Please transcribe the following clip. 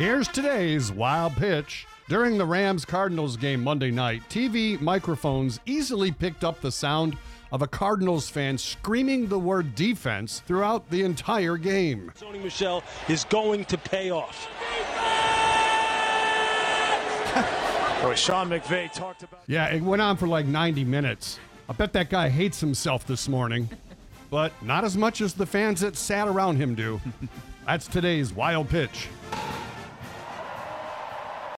Here's today's wild pitch. During the Rams Cardinals game Monday night, TV microphones easily picked up the sound of a Cardinals fan screaming the word defense throughout the entire game. Sony Michel is going to pay off. Boy, Sean McVay talked about. Yeah, it went on for like 90 minutes. I bet that guy hates himself this morning, but not as much as the fans that sat around him do. That's today's wild pitch.